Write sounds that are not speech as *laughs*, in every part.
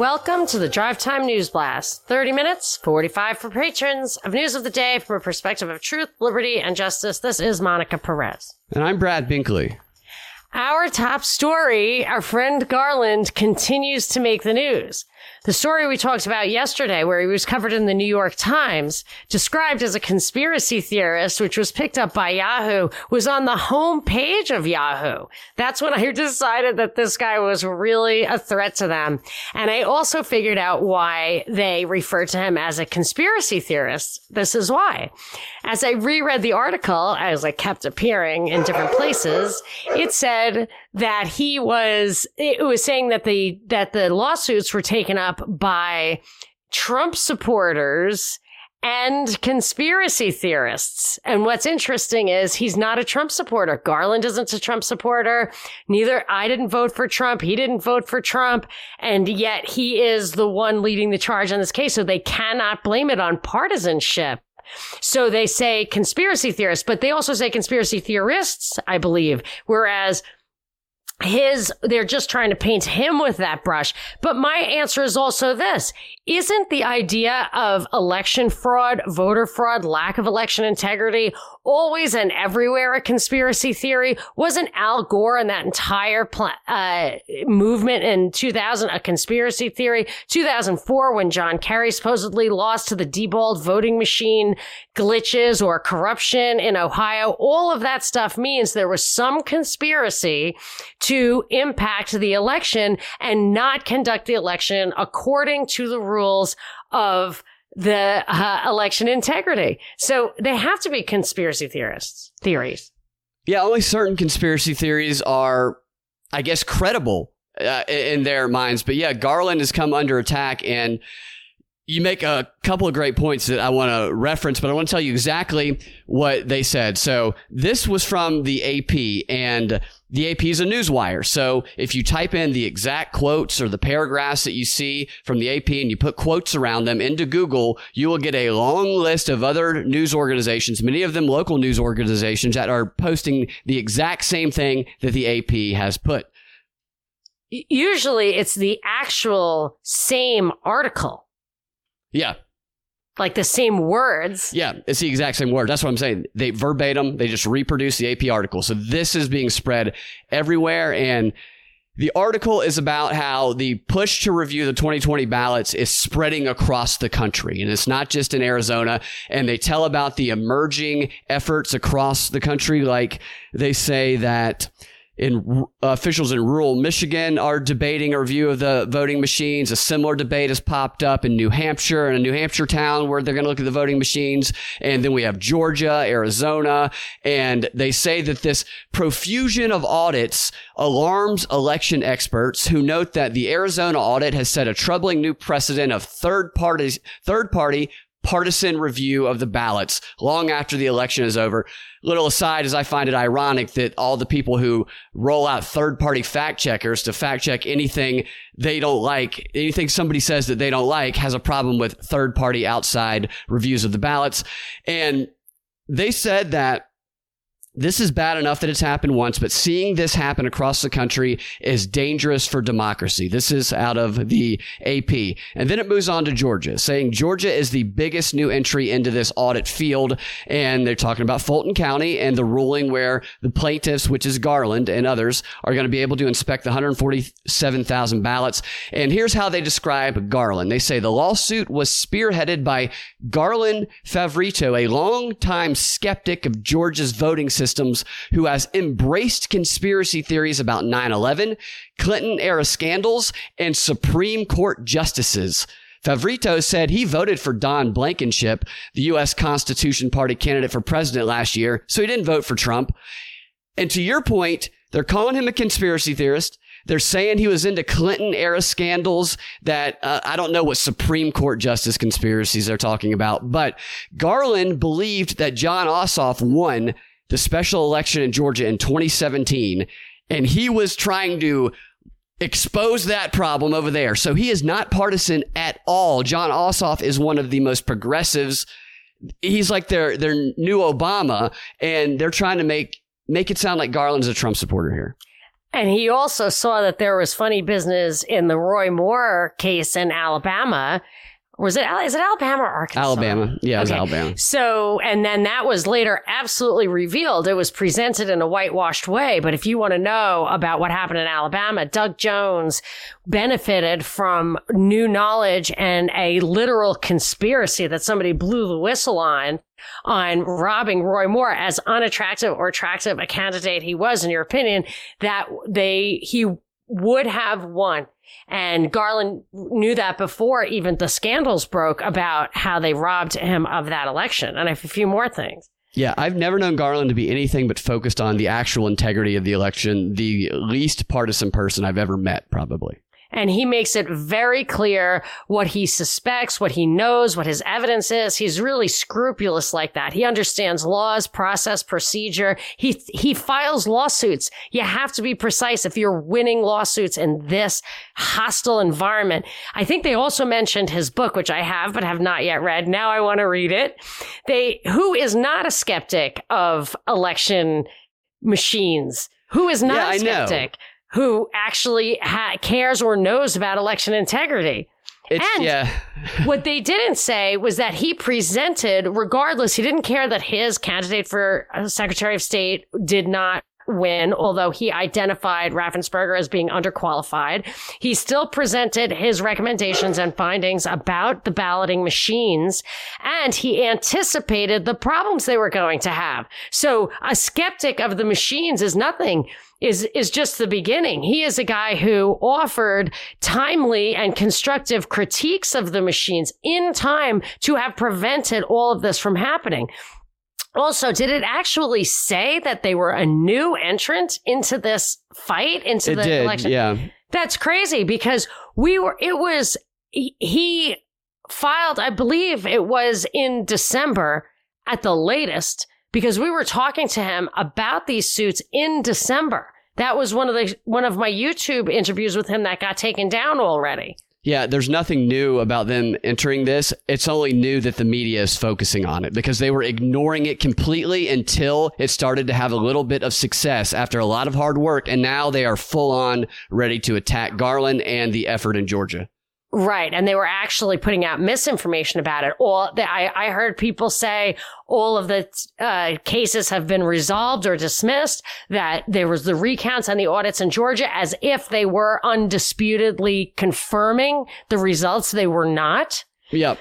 Welcome to the Drive Time News Blast. 30 minutes, 45 for patrons of news of the day from a perspective of truth, liberty, and justice. This is Monica Perez. And I'm Brad Binkley. Our top story, our friend Garland continues to make the news. The story we talked about yesterday, where he was covered in the New York Times, described as a conspiracy theorist, which was picked up by Yahoo, was on the home page of Yahoo. That's when I *laughs* decided that this guy was really a threat to them. And I also figured out why they referred to him as a conspiracy theorist. This is why. As I reread the article, as I kept appearing in different places, it said that he was, it was saying that the, that the lawsuits were taken up by Trump supporters and conspiracy theorists. And what's interesting is he's not a Trump supporter. Garland isn't a Trump supporter. Neither I didn't vote for Trump. He didn't vote for Trump. And yet he is the one leading the charge on this case. So they cannot blame it on partisanship. So they say conspiracy theorists, but they also say conspiracy theorists, I believe. Whereas his they're just trying to paint him with that brush. But my answer is also this. Isn't the idea of election fraud voter fraud lack of election integrity always and everywhere a conspiracy theory? Wasn't al gore and that entire pl- uh, movement in 2000 a conspiracy theory? 2004 when john kerry supposedly lost to the Diebold voting machine glitches or corruption in ohio? All of that stuff means there was some conspiracy to impact the election and not conduct the election according to the rules of the uh, election integrity. So they have to be conspiracy theorists, theories. Yeah, only certain conspiracy theories are, I guess, credible uh, in their minds. But yeah, Garland has come under attack and you make a couple of great points that I want to reference, but I want to tell you exactly what they said. So this was from the AP and the AP is a news wire. So if you type in the exact quotes or the paragraphs that you see from the AP and you put quotes around them into Google, you will get a long list of other news organizations, many of them local news organizations that are posting the exact same thing that the AP has put. Usually it's the actual same article yeah. Like the same words. Yeah, it's the exact same word. That's what I'm saying. They verbatim, they just reproduce the AP article. So this is being spread everywhere. And the article is about how the push to review the 2020 ballots is spreading across the country. And it's not just in Arizona. And they tell about the emerging efforts across the country. Like they say that in uh, officials in rural Michigan are debating a review of the voting machines. A similar debate has popped up in New Hampshire, in a New Hampshire town where they're going to look at the voting machines. And then we have Georgia, Arizona, and they say that this profusion of audits alarms election experts who note that the Arizona audit has set a troubling new precedent of third parties, third party partisan review of the ballots long after the election is over. Little aside is I find it ironic that all the people who roll out third party fact checkers to fact check anything they don't like, anything somebody says that they don't like has a problem with third party outside reviews of the ballots. And they said that this is bad enough that it's happened once, but seeing this happen across the country is dangerous for democracy. This is out of the AP. And then it moves on to Georgia, saying Georgia is the biggest new entry into this audit field. And they're talking about Fulton County and the ruling where the plaintiffs, which is Garland and others, are going to be able to inspect the 147,000 ballots. And here's how they describe Garland. They say the lawsuit was spearheaded by Garland Favorito, a longtime skeptic of Georgia's voting system systems who has embraced conspiracy theories about 9-11, Clinton era scandals, and Supreme Court justices. Favorito said he voted for Don Blankenship, the U.S. Constitution Party candidate for president last year, so he didn't vote for Trump. And to your point, they're calling him a conspiracy theorist. They're saying he was into Clinton era scandals that uh, I don't know what Supreme Court justice conspiracies they're talking about, but Garland believed that Jon Ossoff won the special election in Georgia in 2017, and he was trying to expose that problem over there. So he is not partisan at all. Jon Ossoff is one of the most progressives. He's like their their new Obama, and they're trying to make make it sound like Garland's a Trump supporter here. And he also saw that there was funny business in the Roy Moore case in Alabama. Was it is it Alabama or Arkansas? Alabama. Yeah, it was Okay. Alabama. So, and then that was later absolutely revealed. It was presented in a whitewashed way. But if you want to know about what happened in Alabama, Doug Jones benefited from new knowledge and a literal conspiracy that somebody blew the whistle on on robbing Roy Moore as unattractive or attractive a candidate he was, in your opinion, that they, he would have won. And Garland knew that before even the scandals broke about how they robbed him of that election. And a few more things. Yeah, I've never known Garland to be anything but focused on the actual integrity of the election. The least partisan person I've ever met, probably. And he makes it very clear what he suspects, what he knows, what his evidence is. He's really scrupulous like that. He understands laws, process, procedure. He, he files lawsuits. You have to be precise if you're winning lawsuits in this hostile environment. I think they also mentioned his book, which I have, but have not yet read. Now I want to read it. They, who is not a skeptic of election machines? Who is not Yeah, a skeptic? Who actually ha- cares or knows about election integrity? It's And- yeah. *laughs* what they didn't say was that he presented, regardless, he didn't care that his candidate for uh, Secretary of State did not win, although he identified Raffensperger as being underqualified. He still presented his recommendations and findings about the balloting machines, and he anticipated the problems they were going to have. So a skeptic of the machines is nothing is is just the beginning. He is a guy who offered timely and constructive critiques of the machines in time to have prevented all of this from happening. Also, did it actually say that they were a new entrant into this fight into It the did. election? Yeah. That's crazy because we were, it was, he- he filed, I believe it was in December at the latest because we were talking to him about these suits in December. That was one of the, one of my YouTube interviews with him that got taken down already. Yeah, there's nothing new about them entering this. It's only new that the media is focusing on it because they were ignoring it completely until it started to have a little bit of success after a lot of hard work. And now they are full on ready to attack Garland and the effort in Georgia. Right. And they were actually putting out misinformation about it. All the, I, I heard people say all of the uh, cases have been resolved or dismissed, that there was the recounts and the audits in Georgia as if they were undisputedly confirming the results. They were not. Yep.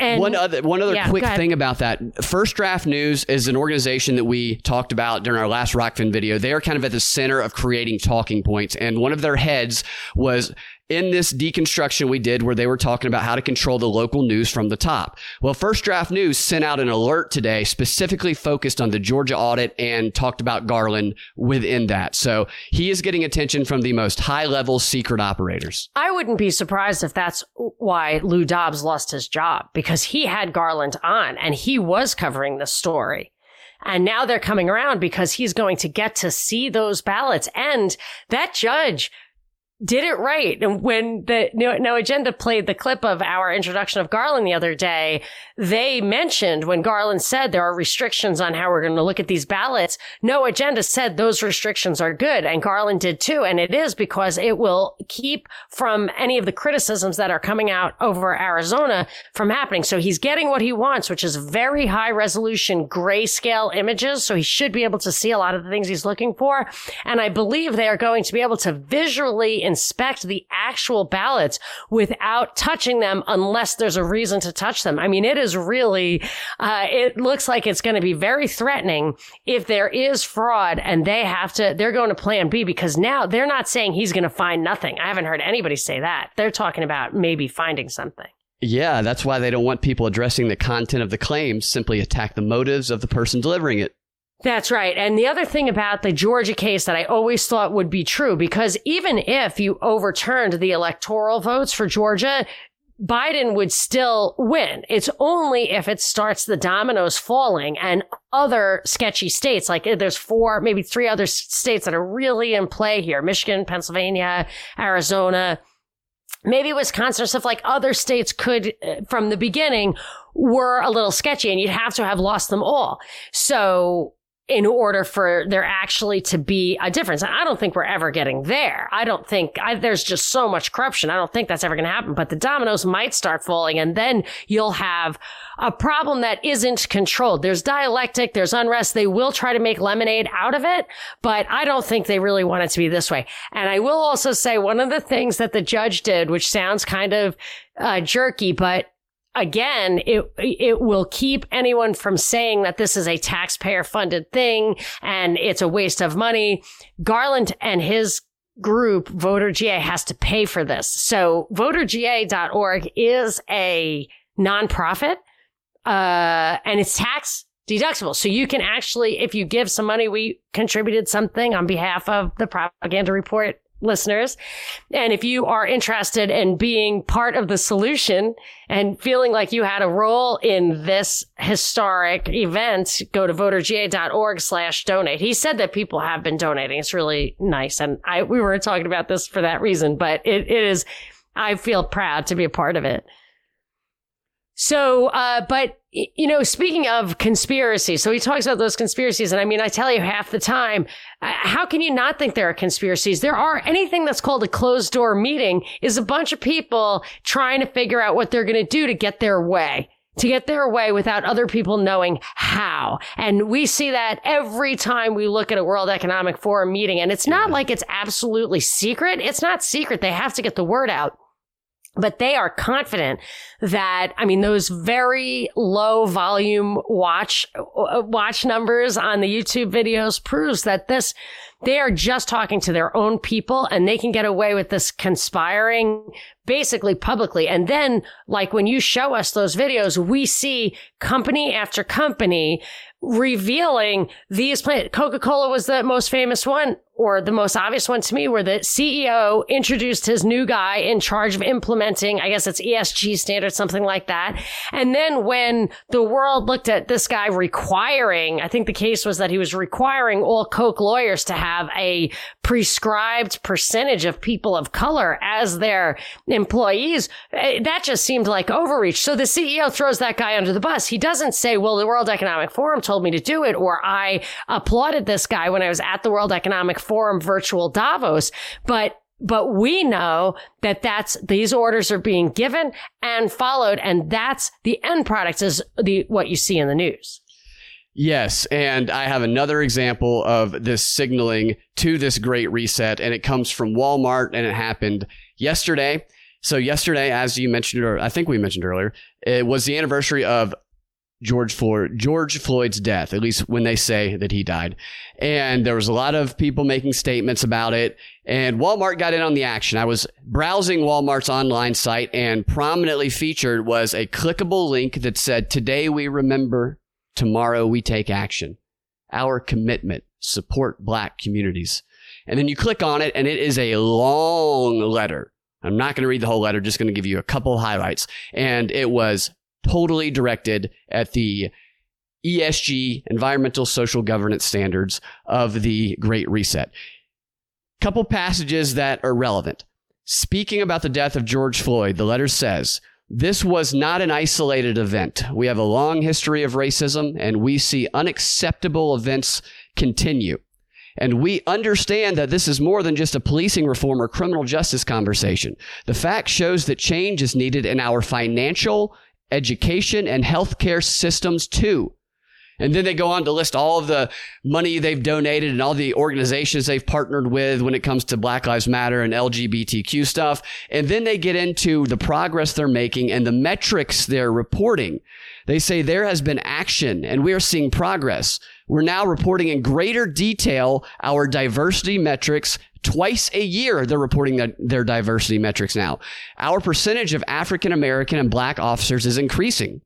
And one other one other Yeah, quick thing about that. First Draft News is an organization that we talked about during our last Rokfin video. They are kind of at the center of creating talking points, and one of their heads was in this deconstruction we did where they were talking about how to control the local news from the top. Well, First Draft News sent out an alert today specifically focused on the Georgia audit and talked about Garland within that. So he is getting attention from the most high level secret operators. I wouldn't be surprised if that's why Lou Dobbs lost his job because he had Garland on and he was covering the story. And now they're coming around because he's going to get to see those ballots. And that judge did it right. And when the No, no Agenda played the clip of our introduction of Garland the other day, they mentioned when Garland said there are restrictions on how we're going to look at these ballots. No Agenda said those restrictions are good. And Garland did too. And it is because it will keep from any of the criticisms that are coming out over Arizona from happening. So he's getting what he wants, which is very high resolution grayscale images. So he should be able to see a lot of the things he's looking for. And I believe they are going to be able to visually inspect the actual ballots without touching them unless there's a reason to touch them. I mean, it is really, uh, it looks like it's going to be very threatening if there is fraud and they have to, they're going to plan B because now they're not saying he's going to find nothing. I haven't heard anybody say that. They're talking about maybe finding something. Yeah, that's why they don't want people addressing the content of the claims, simply attack the motives of the person delivering it. That's right. And the other thing about the Georgia case that I always thought would be true, because even if you overturned the electoral votes for Georgia, Biden would still win. It's only if it starts the dominoes falling and other sketchy states, like there's four, maybe three other states that are really in play here. Michigan, Pennsylvania, Arizona, maybe Wisconsin stuff like other states could, uh, from the beginning, were a little sketchy and you'd have to have lost them all. So in order for there actually to be a difference. And I don't think we're ever getting there. I don't think I, there's just so much corruption. I don't think that's ever going to happen, but the dominoes might start falling and then you'll have a problem that isn't controlled. There's dialectic, there's unrest. They will try to make lemonade out of it, but I don't think they really want it to be this way. And I will also say one of the things that the judge did, which sounds kind of uh, jerky, but again, it it will keep anyone from saying that this is a taxpayer funded thing and it's a waste of money. Garland and his group, Voter GA, has to pay for this. So voterga.org is a nonprofit, uh, and it's tax deductible. So you can actually, if you give some money, we contributed something on behalf of the propaganda report listeners. And if you are interested in being part of the solution and feeling like you had a role in this historic event, go to voterga.org slash donate. He said that people have been donating. It's really nice. And I, we were talking about this for that reason, but it, it is, I feel proud to be a part of it. So, uh, but you know, speaking of conspiracy, so he talks about those conspiracies, and I mean, I tell you, half the time, uh, how can you not think there are conspiracies? There are anything that's called a closed door meeting is a bunch of people trying to figure out what they're going to do to get their way to get their way without other people knowing how. And we see that every time we look at a World Economic Forum meeting. And it's not like it's absolutely secret. It's not secret. They have to get the word out but they are confident that i mean those very low volume watch uh, watch numbers on the youtube videos proves that this they are just talking to their own people and they can get away with this conspiring basically publicly. And then like when you show us those videos we see company after company revealing these plans coca-cola was the most famous one or the most obvious one to me where the CEO introduced his new guy in charge of implementing, I guess it's ESG standards, something like that. And then when the world looked at this guy requiring, I think the case was that he was requiring all Coke lawyers to have a prescribed percentage of people of color as their employees, eh, that just seemed like overreach. So the CEO throws that guy under the bus. He doesn't say, well, the World Economic Forum told me to do it, or I applauded this guy when I was at the World Economic Forum virtual Davos, but but we know that that's these orders are being given and followed and that's the end product is the what you see in the news Yes, and I have another example of this signaling to this great reset, and it comes from Walmart, and it happened yesterday. So yesterday, as you mentioned, or I think we mentioned earlier, it was the anniversary of George Floyd, George Floyd's death, at least when they say that he died. And there was a lot of people making statements about it. And Walmart got in on the action. I was browsing Walmart's online site and prominently featured was a clickable link that said, today we remember, tomorrow we take action. Our commitment, support black communities. And then you click on it and it is a long letter. I'm not going to read the whole letter, just going to give you a couple highlights. And it was totally directed at the ESG, environmental social governance standards of the Great Reset. Couple passages that are relevant. Speaking about the death of George Floyd, the letter says, this was not an isolated event. We have a long history of racism and we see unacceptable events continue. And we understand that this is more than just a policing reform or criminal justice conversation. The fact shows that change is needed in our financial education, and healthcare systems too. And then they go on to list all of the money they've donated and all the organizations they've partnered with when it comes to Black Lives Matter and LGBTQ stuff. And then they get into the progress they're making and the metrics they're reporting. They say there has been action and we are seeing progress. We're now reporting in greater detail our diversity metrics Twice a year, they're reporting that their diversity metrics now. Our percentage of African American and black officers is increasing.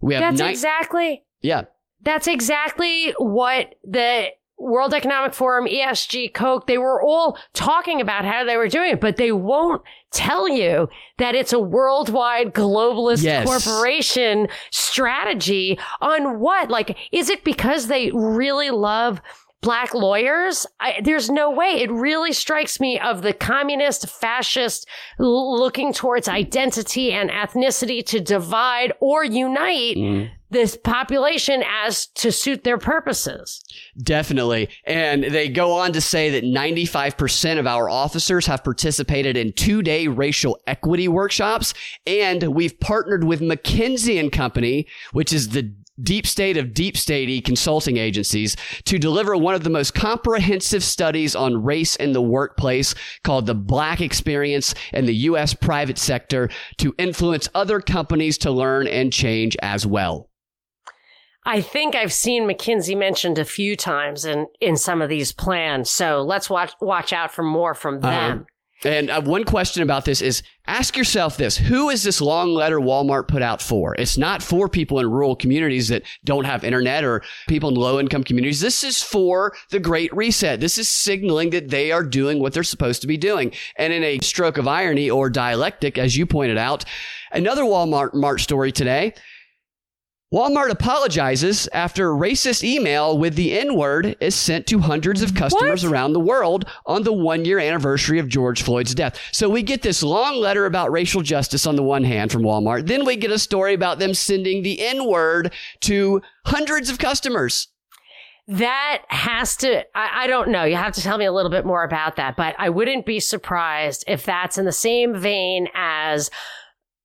We have That's ni- exactly. Yeah. That's exactly what the World Economic Forum, ESG, Coke, they were all talking about how they were doing it, but they won't tell you that it's a worldwide globalist yes. corporation strategy on what? Like, is it because they really love black lawyers. I, there's no way. It really strikes me of the communist, fascist looking towards identity and ethnicity to divide or unite. Mm. this population as to suit their purposes. Definitely. And they go on to say that 95% of our officers have participated in two day racial equity workshops. And we've partnered with McKinsey and Company, which is the deep state of deep statey consulting agencies to deliver one of the most comprehensive studies on race in the workplace called the Black Experience in the U.S. private sector to influence other companies to learn and change as well. I think I've seen McKinsey mentioned a few times in, in some of these plans. So let's watch, watch out for more from uh-huh. them. Uh-huh. And uh, one question about this is ask yourself this Who is this long letter Walmart put out for? It's not for people in rural communities that don't have internet or people in low income communities. This is for the Great Reset. This is signaling that they are doing what they're supposed to be doing. And in a stroke of irony or dialectic, as you pointed out, another Walmart story today Walmart apologizes after racist email with the N word is sent to hundreds of customers what? around the world on the one year anniversary of George Floyd's death. So we get this long letter about racial justice on the one hand from Walmart. Then we get a story about them sending the N word to hundreds of customers. That has to, I, I, don't know. You have to tell me a little bit more about that, but I wouldn't be surprised if that's in the same vein as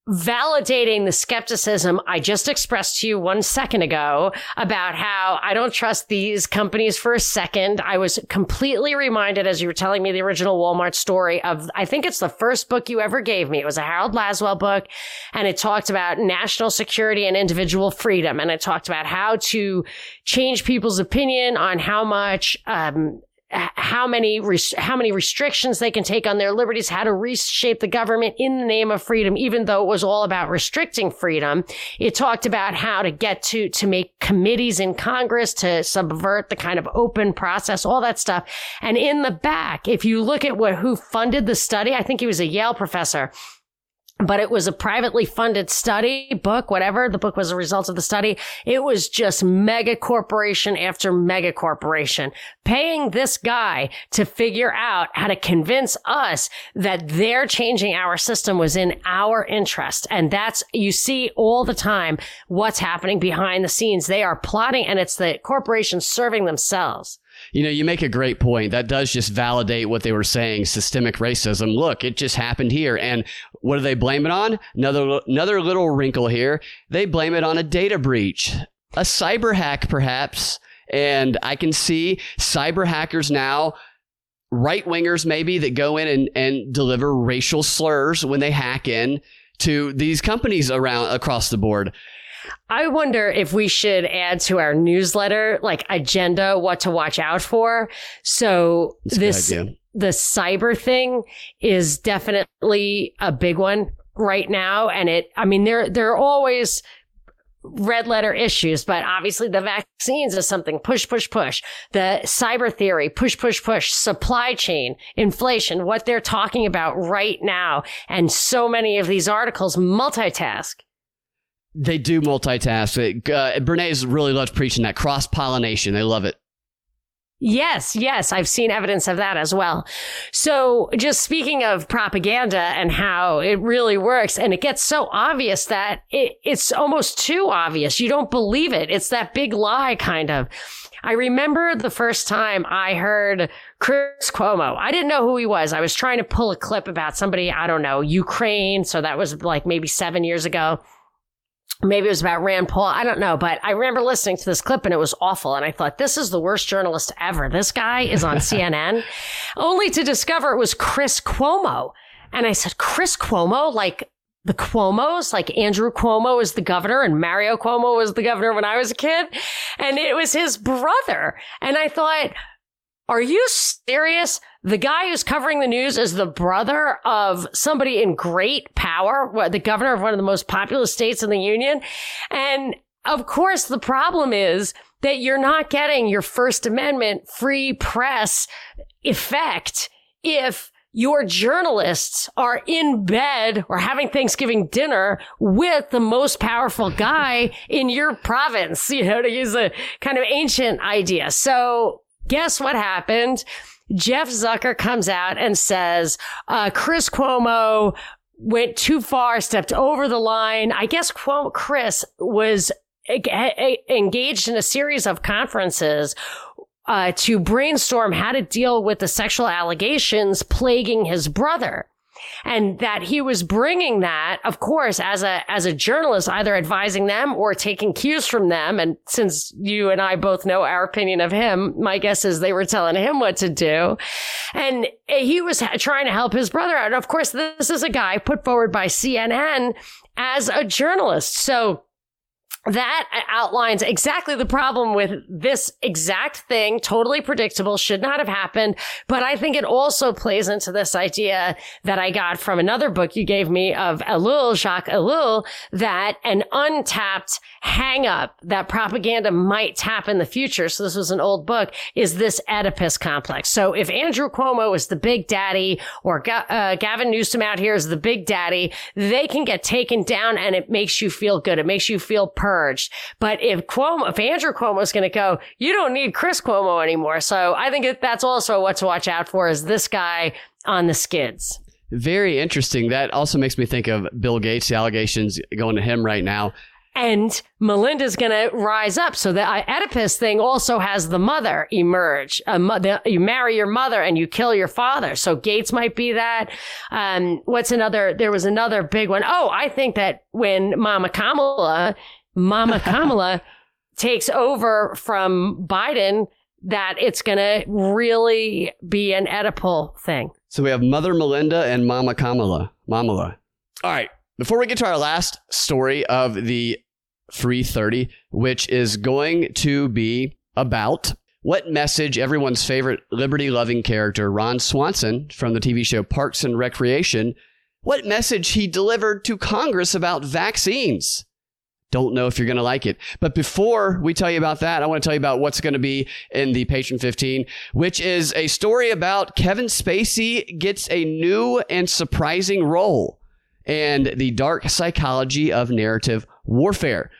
validating the skepticism I just expressed to you one second ago about how I don't trust these companies for a second. I was completely reminded as you were telling me the original Walmart story of, I think it's the first book you ever gave me. It was a Harold Lasswell book and it talked about national security and individual freedom. And it talked about how to change people's opinion on how much, um, how many how many restrictions they can take on their liberties, how to reshape the government in the name of freedom, even though it was all about restricting freedom. It talked about how to get to to make committees in Congress to subvert the kind of open process, all that stuff. And in the back, if you look at what who funded the study, I think he was a Yale professor but it was a privately funded study book, whatever. The book was a result of the study. It was just mega corporation after mega corporation paying this guy to figure out how to convince us that their changing our system was in our interest. And that's, you see all the time what's happening behind the scenes. They are plotting and it's the corporations serving themselves. You know, you make a great point. That does just validate what they were saying systemic racism. Look, it just happened here. And what do they blame it on? Another, another little wrinkle here. They blame it on a data breach, a cyber hack, perhaps. And I can see cyber hackers now right wingers maybe that go in and, and deliver racial slurs when they hack in to these companies around across the board. I wonder if we should add to our newsletter like agenda what to watch out for. So That's this the cyber thing is definitely a big one right now and it I mean there there are always red letter issues, but obviously the vaccines is something push, push, push. The cyber theory, push, push, push. Supply chain, inflation, what they're talking about right now. And so many of these articles multitask. They do multitask. Uh, Bernays really loves preaching that cross pollination. They love it. Yes, yes, I've seen evidence of that as well. So, just speaking of propaganda and how it really works, and it gets so obvious that it, it's almost too obvious. You don't believe it. It's that big lie, kind of. I remember the first time I heard Chris Cuomo. I didn't know who he was. I was trying to pull a clip about somebody, I don't know, Ukraine. So that was like maybe seven years ago maybe it was about Rand Paul. I don't know, but I remember listening to this clip and it was awful. And I thought, this is the worst journalist ever. This guy is on *laughs* CNN, only to discover it was Chris Cuomo. And I said, Chris Cuomo, like the Cuomos, like Andrew Cuomo is the governor and Mario Cuomo was the governor when I was a kid. And it was his brother. And I thought, are you serious? The guy who's covering the news is the brother of somebody in great power, the governor of one of the most populous states in the union. And of course, the problem is that you're not getting your First Amendment free press effect if your journalists are in bed or having Thanksgiving dinner with the most powerful guy in your province, *laughs* you know, to use a kind of ancient idea. So guess what happened? Jeff Zucker comes out and says, uh, Chris Cuomo went too far, stepped over the line. I guess Chris was engaged in a series of conferences uh, to brainstorm how to deal with the sexual allegations plaguing his brother and that he was bringing that, of course, as a as a journalist, either advising them or taking cues from them. And since you and I both know our opinion of him, my guess is they were telling him what to do, and he was trying to help his brother out. And of course, this is a guy put forward by CNN as a journalist, so that outlines exactly the problem with this exact thing. Totally predictable, should not have happened. But I think it also plays into this idea that I got from another book you gave me of Ellul, Jacques Ellul, that an untapped hang up that propaganda might tap in the future. So this was an old book is this Oedipus complex. So if Andrew Cuomo is the big daddy or uh, Gavin Newsom out here is the big daddy, they can get taken down and it makes you feel good. It makes you feel purged. But if Cuomo, if Andrew Cuomo is going to go, you don't need Chris Cuomo anymore. So I think that's also what to watch out for is this guy on the skids. Very interesting. That also makes me think of Bill Gates, the allegations going to him right now. And Melinda's going to rise up. So the Oedipus thing also has the mother emerge. Mo- you marry your mother and you kill your father. So Gates might be that. Um, what's another? There was another big one. Oh, I think that when Mama Kamala Mama *laughs* Kamala takes over from Biden, that it's going to really be an Oedipal thing. So we have Mother Melinda and Mama Kamala. Mamala. All right. Before we get to our last story of the free 30, which is going to be about what message everyone's favorite liberty loving character, Ron Swanson from the TV show Parks and Recreation, what message he delivered to Congress about vaccines. Don't know if you're going to like it. But before we tell you about that, I want to tell you about what's going to be in the Patron 15, which is a story about Kevin Spacey gets a new and surprising role and the dark psychology of narrative warfare.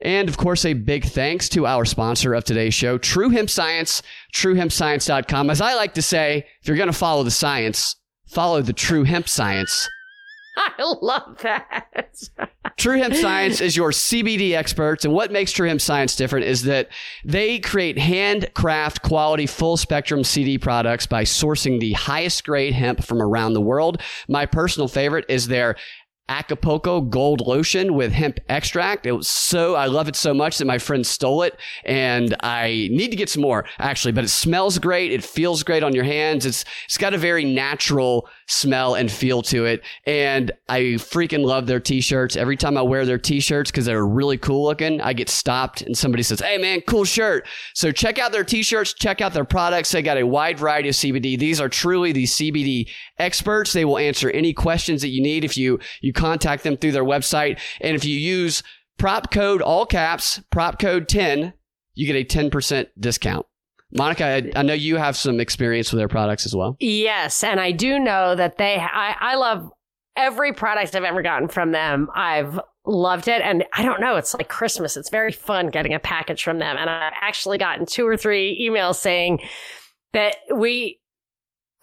And of course, a big thanks to our sponsor of today's show, True Hemp Science, truehempscience.com. As I like to say, if you're going to follow the science, follow the true hemp science. *laughs* I love that. *laughs* True Hemp Science is your CBD experts. And what makes True Hemp Science different is that they create handcraft quality full spectrum CBD products by sourcing the highest grade hemp from around the world. My personal favorite is their Acapulco gold lotion with hemp extract. It was so, I love it so much that my friend stole it and I need to get some more actually, but it smells great. It feels great on your hands. It's, it's got a very natural smell and feel to it. And I freaking love their t-shirts. Every time I wear their t-shirts because they're really cool looking, I get stopped and somebody says, Hey man, cool shirt. So check out their t-shirts, check out their products. They got a wide variety of CBD. These are truly the CBD experts. They will answer any questions that you need if you, you contact them through their website. And if you use prop code all caps, prop code 10, you get a 10% discount. Monica, I, I, know you have some experience with their products as well. Yes, and I do know that they. I, I love every product I've ever gotten from them. I've loved it, and I don't know. It's like Christmas. It's very fun getting a package from them, and I've actually gotten two or three emails saying that we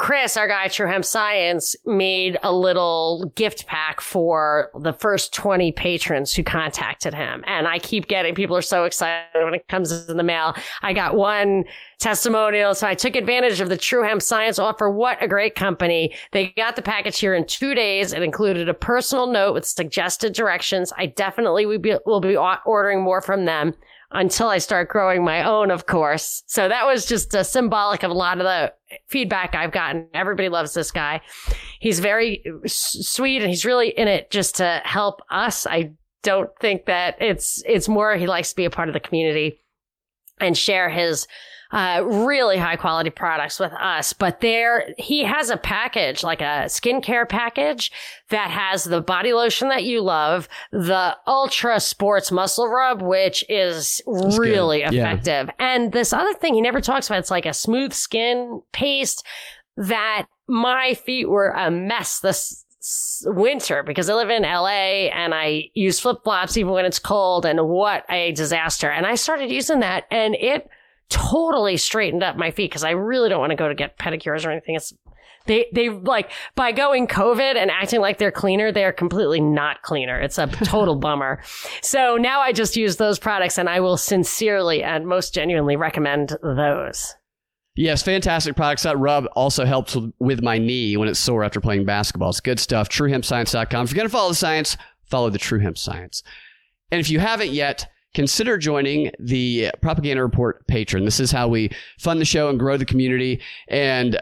Chris, our guy at True Hemp Science, made a little gift pack for the first 20 patrons who contacted him. And I keep getting, people are so excited when it comes in the mail. I got one testimonial. So I took advantage of the True Hemp Science offer. What a great company. They got the package here in two days. It included a personal note with suggested directions. I definitely will be, will be ordering more from them until I start growing my own, of course. So that was just a symbolic of a lot of the feedback I've gotten. Everybody loves this guy. He's very sweet and he's really in it just to help us. I don't think that it's, it's more he likes to be a part of the community and share his uh, really high quality products with us. But there, he has a package, like a skincare package that has the body lotion that you love, the ultra sports muscle rub, which is That's really good. effective. Yeah. And this other thing he never talks about, it's like a smooth skin paste that my feet were a mess this winter because I live in LA and I use flip flops even when it's cold and what a disaster. And I started using that and it totally straightened up my feet because I really don't want to go to get pedicures or anything. It's they they like by going COVID and acting like they're cleaner, they are completely not cleaner. It's a total *laughs* bummer. So now I just use those products and I will sincerely and most genuinely recommend those. Yes, fantastic products. That rub also helps with, with my knee when it's sore after playing basketball. It's good stuff. TrueHempScience.com. If you're going to follow the science, follow the True Hemp Science. And if you haven't yet, consider joining the Propaganda Report patron. This is how we fund the show and grow the community. And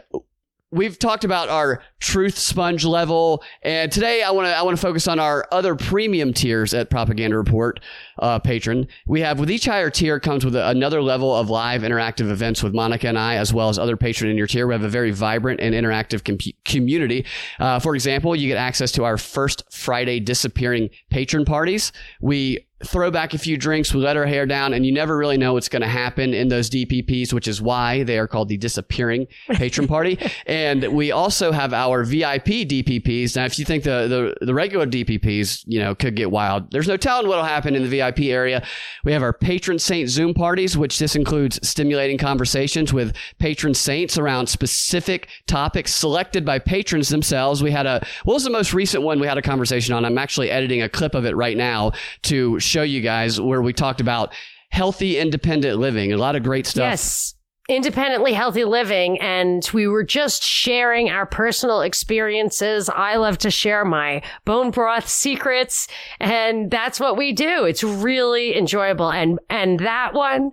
we've talked about our truth sponge level. And today i want to i want to focus on our other premium tiers at propaganda report uh, patron. We have with each higher tier comes with another level of live interactive events with monica and i as well as other patron in your tier. We have a very vibrant and interactive com- community. Uh, for example you get access to our first friday disappearing patron parties. We throw back a few drinks, we let our hair down, and you never really know what's going to happen in those DPPs, which is why they are called the disappearing patron party. *laughs* and we also have our VIP DPPs. Now, if you think the, the, the regular DPPs, you know, could get wild, there's no telling what'll happen in the VIP area. We have our patron saint Zoom parties, which this includes stimulating conversations with patron saints around specific topics selected by patrons themselves. We had a, what was the most recent one we had a conversation on? I'm actually editing a clip of it right now to show you guys where we talked about healthy, independent living. A lot of great stuff. Yes independently healthy living and we were just sharing our personal experiences. I love to share my bone broth secrets and that's what we do. It's really enjoyable and and that one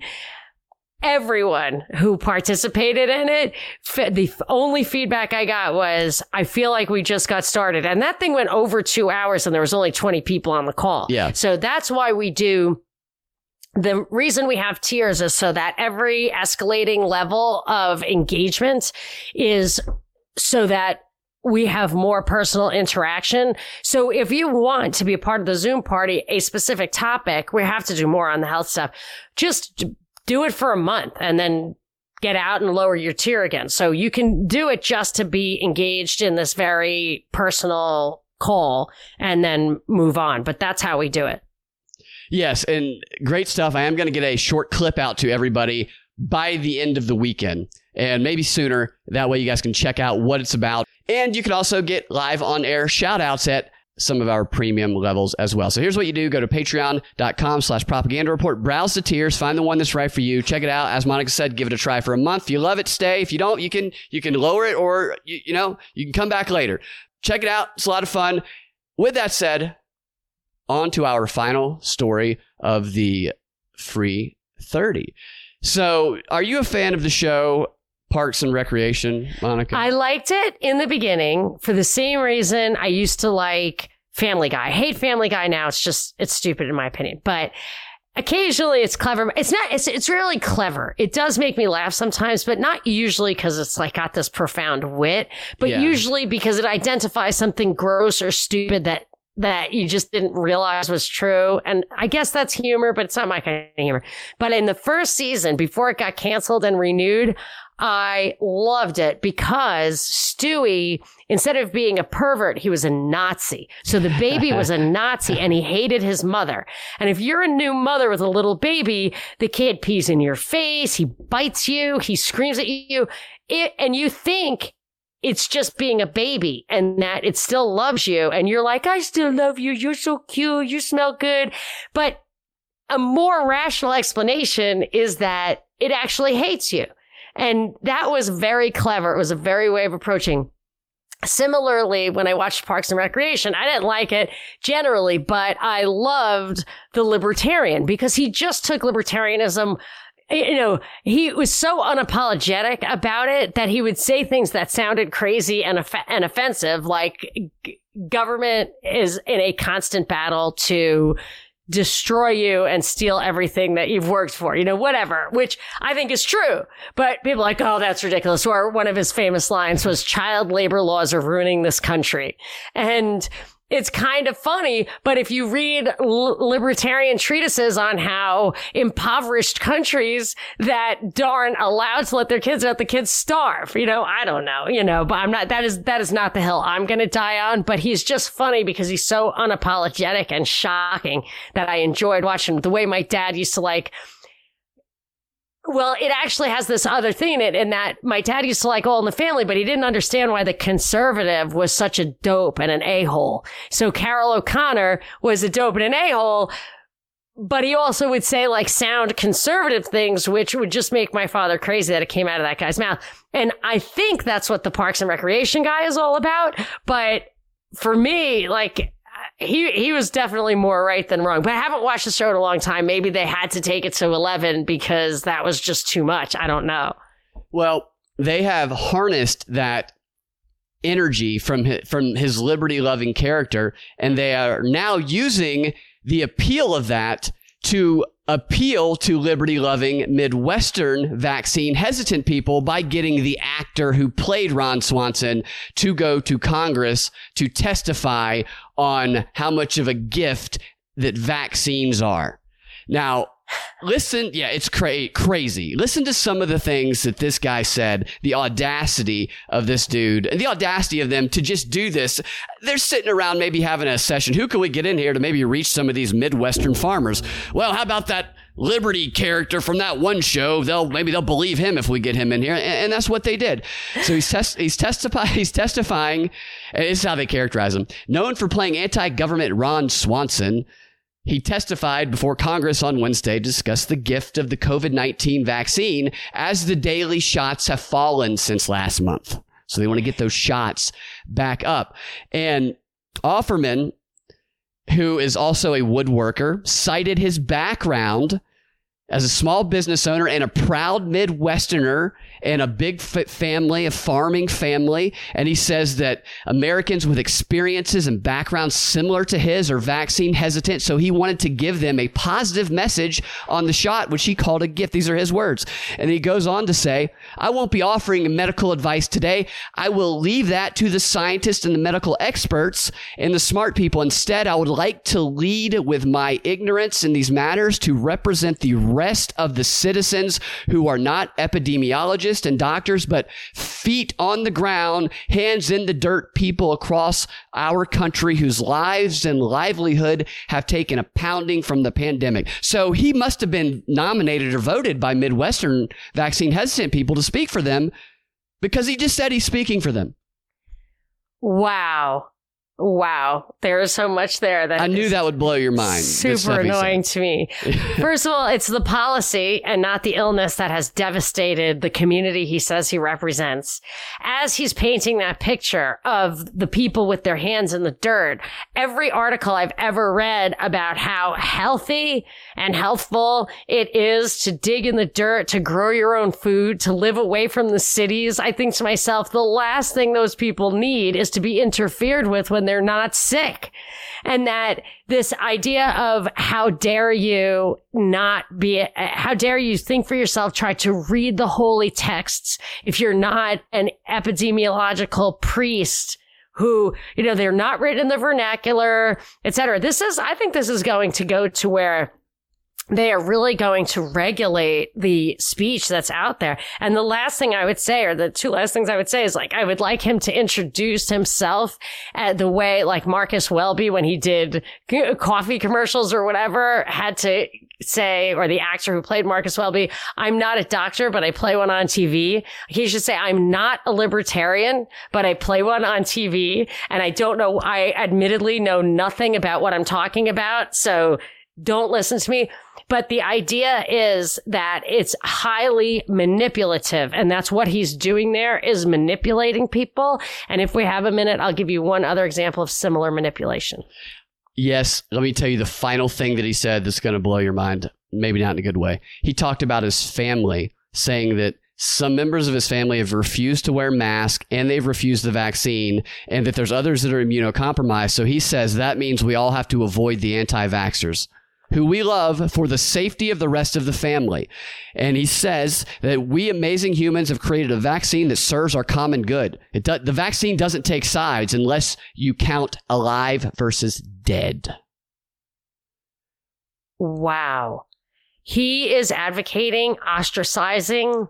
everyone who participated in it the only feedback i got was i feel like we just got started and that thing went over 2 hours and there was only 20 people on the call yeah so that's why we do the reason we have tiers is so that every escalating level of engagement is so that we have more personal interaction. So if you want to be a part of the Zoom party, a specific topic, we have to do more on the health stuff. Just do it for a month and then get out and lower your tier again. So you can do it just to be engaged in this very personal call and then move on. But that's how we do it. Yes, and great stuff. I am going to get a short clip out to everybody by the end of the weekend and maybe sooner. That way you guys can check out what it's about. And you can also get live on air shout outs at some of our premium levels as well. So here's what you do. Go to patreon.com slash propaganda report, browse the tiers, find the one that's right for you. Check it out. As Monica said, give it a try for a month. If you love it, stay. If you don't, you can, you can lower it or, you, you know, you can come back later. Check it out. It's a lot of fun. With that said, on to our final story of the free 30. So are you a fan of the show Parks and Recreation, Monica? I liked it in the beginning for the same reason I used to like Family Guy. I hate Family Guy now. It's just, it's stupid in my opinion. But occasionally it's clever. It's not, it's, it's really clever. It does make me laugh sometimes, but not usually because it's like got this profound wit, but yeah. usually because it identifies something gross or stupid that that you just didn't realize was true. And I guess that's humor, but it's not my kind of humor. But in the first season, before it got canceled and renewed, I loved it because Stewie, instead of being a pervert, he was a Nazi. So the baby was a *laughs* Nazi and he hated his mother. And if you're a new mother with a little baby, the kid pees in your face, he bites you, he screams at you, it, and you think it's just being a baby and that it still loves you. And you're like, I still love you. You're so cute. You smell good. But a more rational explanation is that it actually hates you. And that was very clever. It was a very way of approaching. Similarly, when I watched Parks and Recreation, I didn't like it generally, but I loved the libertarian because he just took libertarianism you know, he was so unapologetic about it that he would say things that sounded crazy and, off- and offensive, like government is in a constant battle to destroy you and steal everything that you've worked for, you know, whatever, which I think is true. But people like, oh, that's ridiculous. Or one of his famous lines was child labor laws are ruining this country. And it's kind of funny, but if you read l- libertarian treatises on how impoverished countries that aren't allowed to let their kids out, the kids starve. You know, I don't know, you know, but I'm not, that is, that is not the hill I'm going to die on, but he's just funny because he's so unapologetic and shocking that I enjoyed watching the way my dad used to like, Well, it actually has this other thing in it, in that my dad used to like All in the Family, but he didn't understand why the conservative was such a dope and an a hole. So Carroll O'Connor was a dope and an a hole, but he also would say like sound conservative things, which would just make my father crazy that it came out of that guy's mouth. And I think that's what the Parks and Recreation guy is all about. But for me, like, he he was definitely more right than wrong. But I haven't watched the show in a long time. Maybe they had to take it to eleven because that was just too much. I don't know. Well, they have harnessed that energy from his, from his liberty loving character, and they are now using the appeal of that to appeal to liberty loving Midwestern vaccine hesitant people by getting the actor who played Ron Swanson to go to Congress to testify on how much of a gift that vaccines are. Now, listen, yeah, it's cra- crazy. Listen to some of the things that this guy said, the audacity of this dude, and the audacity of them to just do this. They're sitting around maybe having a session. Who can we get in here to maybe reach some of these Midwestern farmers? Well, how about that Liberty character from that one show? They'll maybe they'll believe him if we get him in here, and, and that's what they did. So he's test, he's testifying. *laughs* He's testifying. And this is how they characterize him. Known for playing anti-government Ron Swanson. He testified before Congress on Wednesday to discuss the gift of the COVID 19 vaccine as the daily shots have fallen since last month. So they want to get those shots back up. And Offerman, who is also a woodworker, cited his background as a small business owner and a proud Midwesterner and a big family, a farming family. And he says that Americans with experiences and backgrounds similar to his are vaccine hesitant. So he wanted to give them a positive message on the shot, which he called a gift. These are his words. And he goes on to say, I won't be offering medical advice today. I will leave that to the scientists and the medical experts and the smart people. Instead, I would like to lead with my ignorance in these matters to represent the rest of the citizens who are not epidemiologists and doctors, but feet on the ground, hands in the dirt people across our country whose lives and livelihood have taken a pounding from the pandemic. So he must have been nominated or voted by Midwestern vaccine hesitant people to speak for them because he just said he's speaking for them. Wow. Wow, there is so much there that I knew that would blow your mind. Super annoying to me. *laughs* First of all, it's the policy and not the illness that has devastated the community he says he represents. As he's painting that picture of the people with their hands in the dirt, every article I've ever read about how healthy and healthful it is to dig in the dirt, to grow your own food, to live away from the cities, I think to myself, the last thing those people need is to be interfered with when they're not sick. And that this idea of how dare you not be, how dare you think for yourself, try to read the holy texts if you're not an epidemiological priest who, you know, they're not written in the vernacular, et cetera. This is, I think this is going to go to where they are really going to regulate the speech that's out there. And the last thing I would say, or the two last things I would say is like, I would like him to introduce himself at the way like Marcus Welby, when he did coffee commercials or whatever, had to say, or the actor who played Marcus Welby, I'm not a doctor, but I play one on TV. He should say, I'm not a libertarian, but I play one on TV. And I don't know, I admittedly know nothing about what I'm talking about. So don't listen to me. But the idea is that it's highly manipulative. And that's what he's doing there is manipulating people. And if we have a minute, I'll give you one other example of similar manipulation. Yes. Let me tell you the final thing that he said that's going to blow your mind. Maybe not in a good way. He talked about his family saying that some members of his family have refused to wear masks and they've refused the vaccine and that there's others that are immunocompromised. So he says that means we all have to avoid the anti-vaxxers who we love for the safety of the rest of the family. And he says that we amazing humans have created a vaccine that serves our common good. Do, the vaccine doesn't take sides unless you count alive versus dead. Wow. He is advocating ostracizing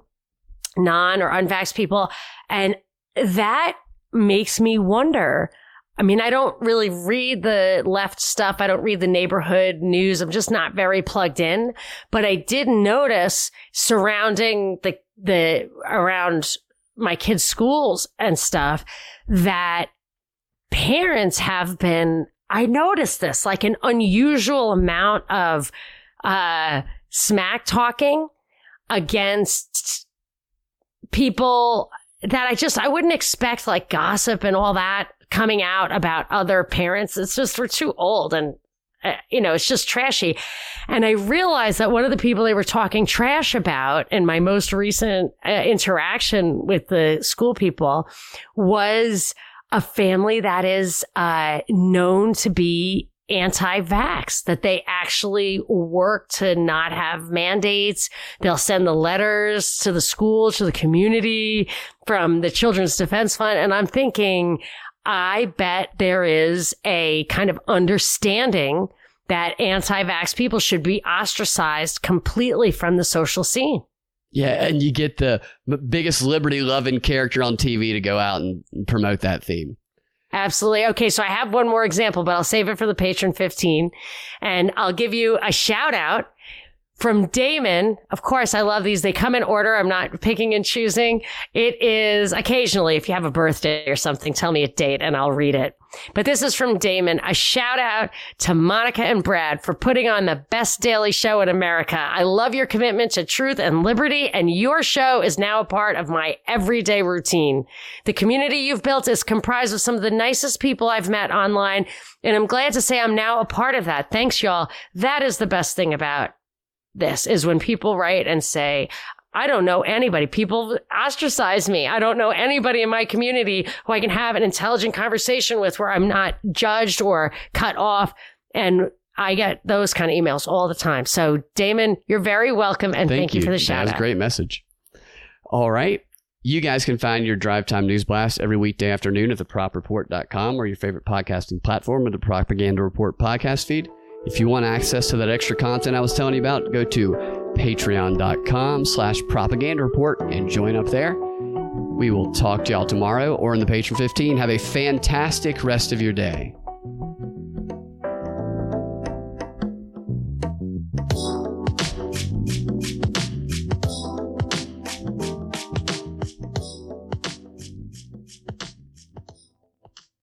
non or unvaxxed people. And that makes me wonder I mean, I don't really read the left stuff. I don't read the neighborhood news. I'm just not very plugged in. But I did notice surrounding the, the, around my kids' schools and stuff that parents have been, I noticed this, like an unusual amount of, uh, smack talking against people that I just, I wouldn't expect like gossip and all that coming out about other parents. It's just, we're too old and, uh, you know, it's just trashy. And I realized that one of the people they were talking trash about in my most recent uh, interaction with the school people was a family that is uh, known to be anti-vax, that they actually work to not have mandates. They'll send the letters to the school, to the community from the Children's Defense Fund. And I'm thinking, I bet there is a kind of understanding that anti-vax people should be ostracized completely from the social scene. Yeah, and you get the biggest liberty loving character on TV to go out and promote that theme. Absolutely. Okay, so I have one more example, but I'll save it for the Patreon 15. And I'll give you a shout out from Damon. Of course, I love these. They come in order. I'm not picking and choosing. It is occasionally, if you have a birthday or something, tell me a date and I'll read it. But this is from Damon. A shout out to Monica and Brad for putting on the best daily show in America. I love your commitment to truth and liberty, and your show is now a part of my everyday routine. The community you've built is comprised of some of the nicest people I've met online, and I'm glad to say I'm now a part of that. Thanks, y'all. That is the best thing about this is when people write and say, I don't know anybody. People ostracize me. I don't know anybody in my community who I can have an intelligent conversation with where I'm not judged or cut off. And I get those kind of emails all the time. So, Damon, you're very welcome. And thank, thank you. you. for the shout That was a great message. All right. You guys can find your Drive Time News Blast every weekday afternoon at thepropreport.com or your favorite podcasting platform or the Propaganda Report podcast feed. If you want access to that extra content I was telling you about, go to patreon.com slash propaganda report and join up there. We will talk to y'all tomorrow or in the Patreon 15. Have a fantastic rest of your day.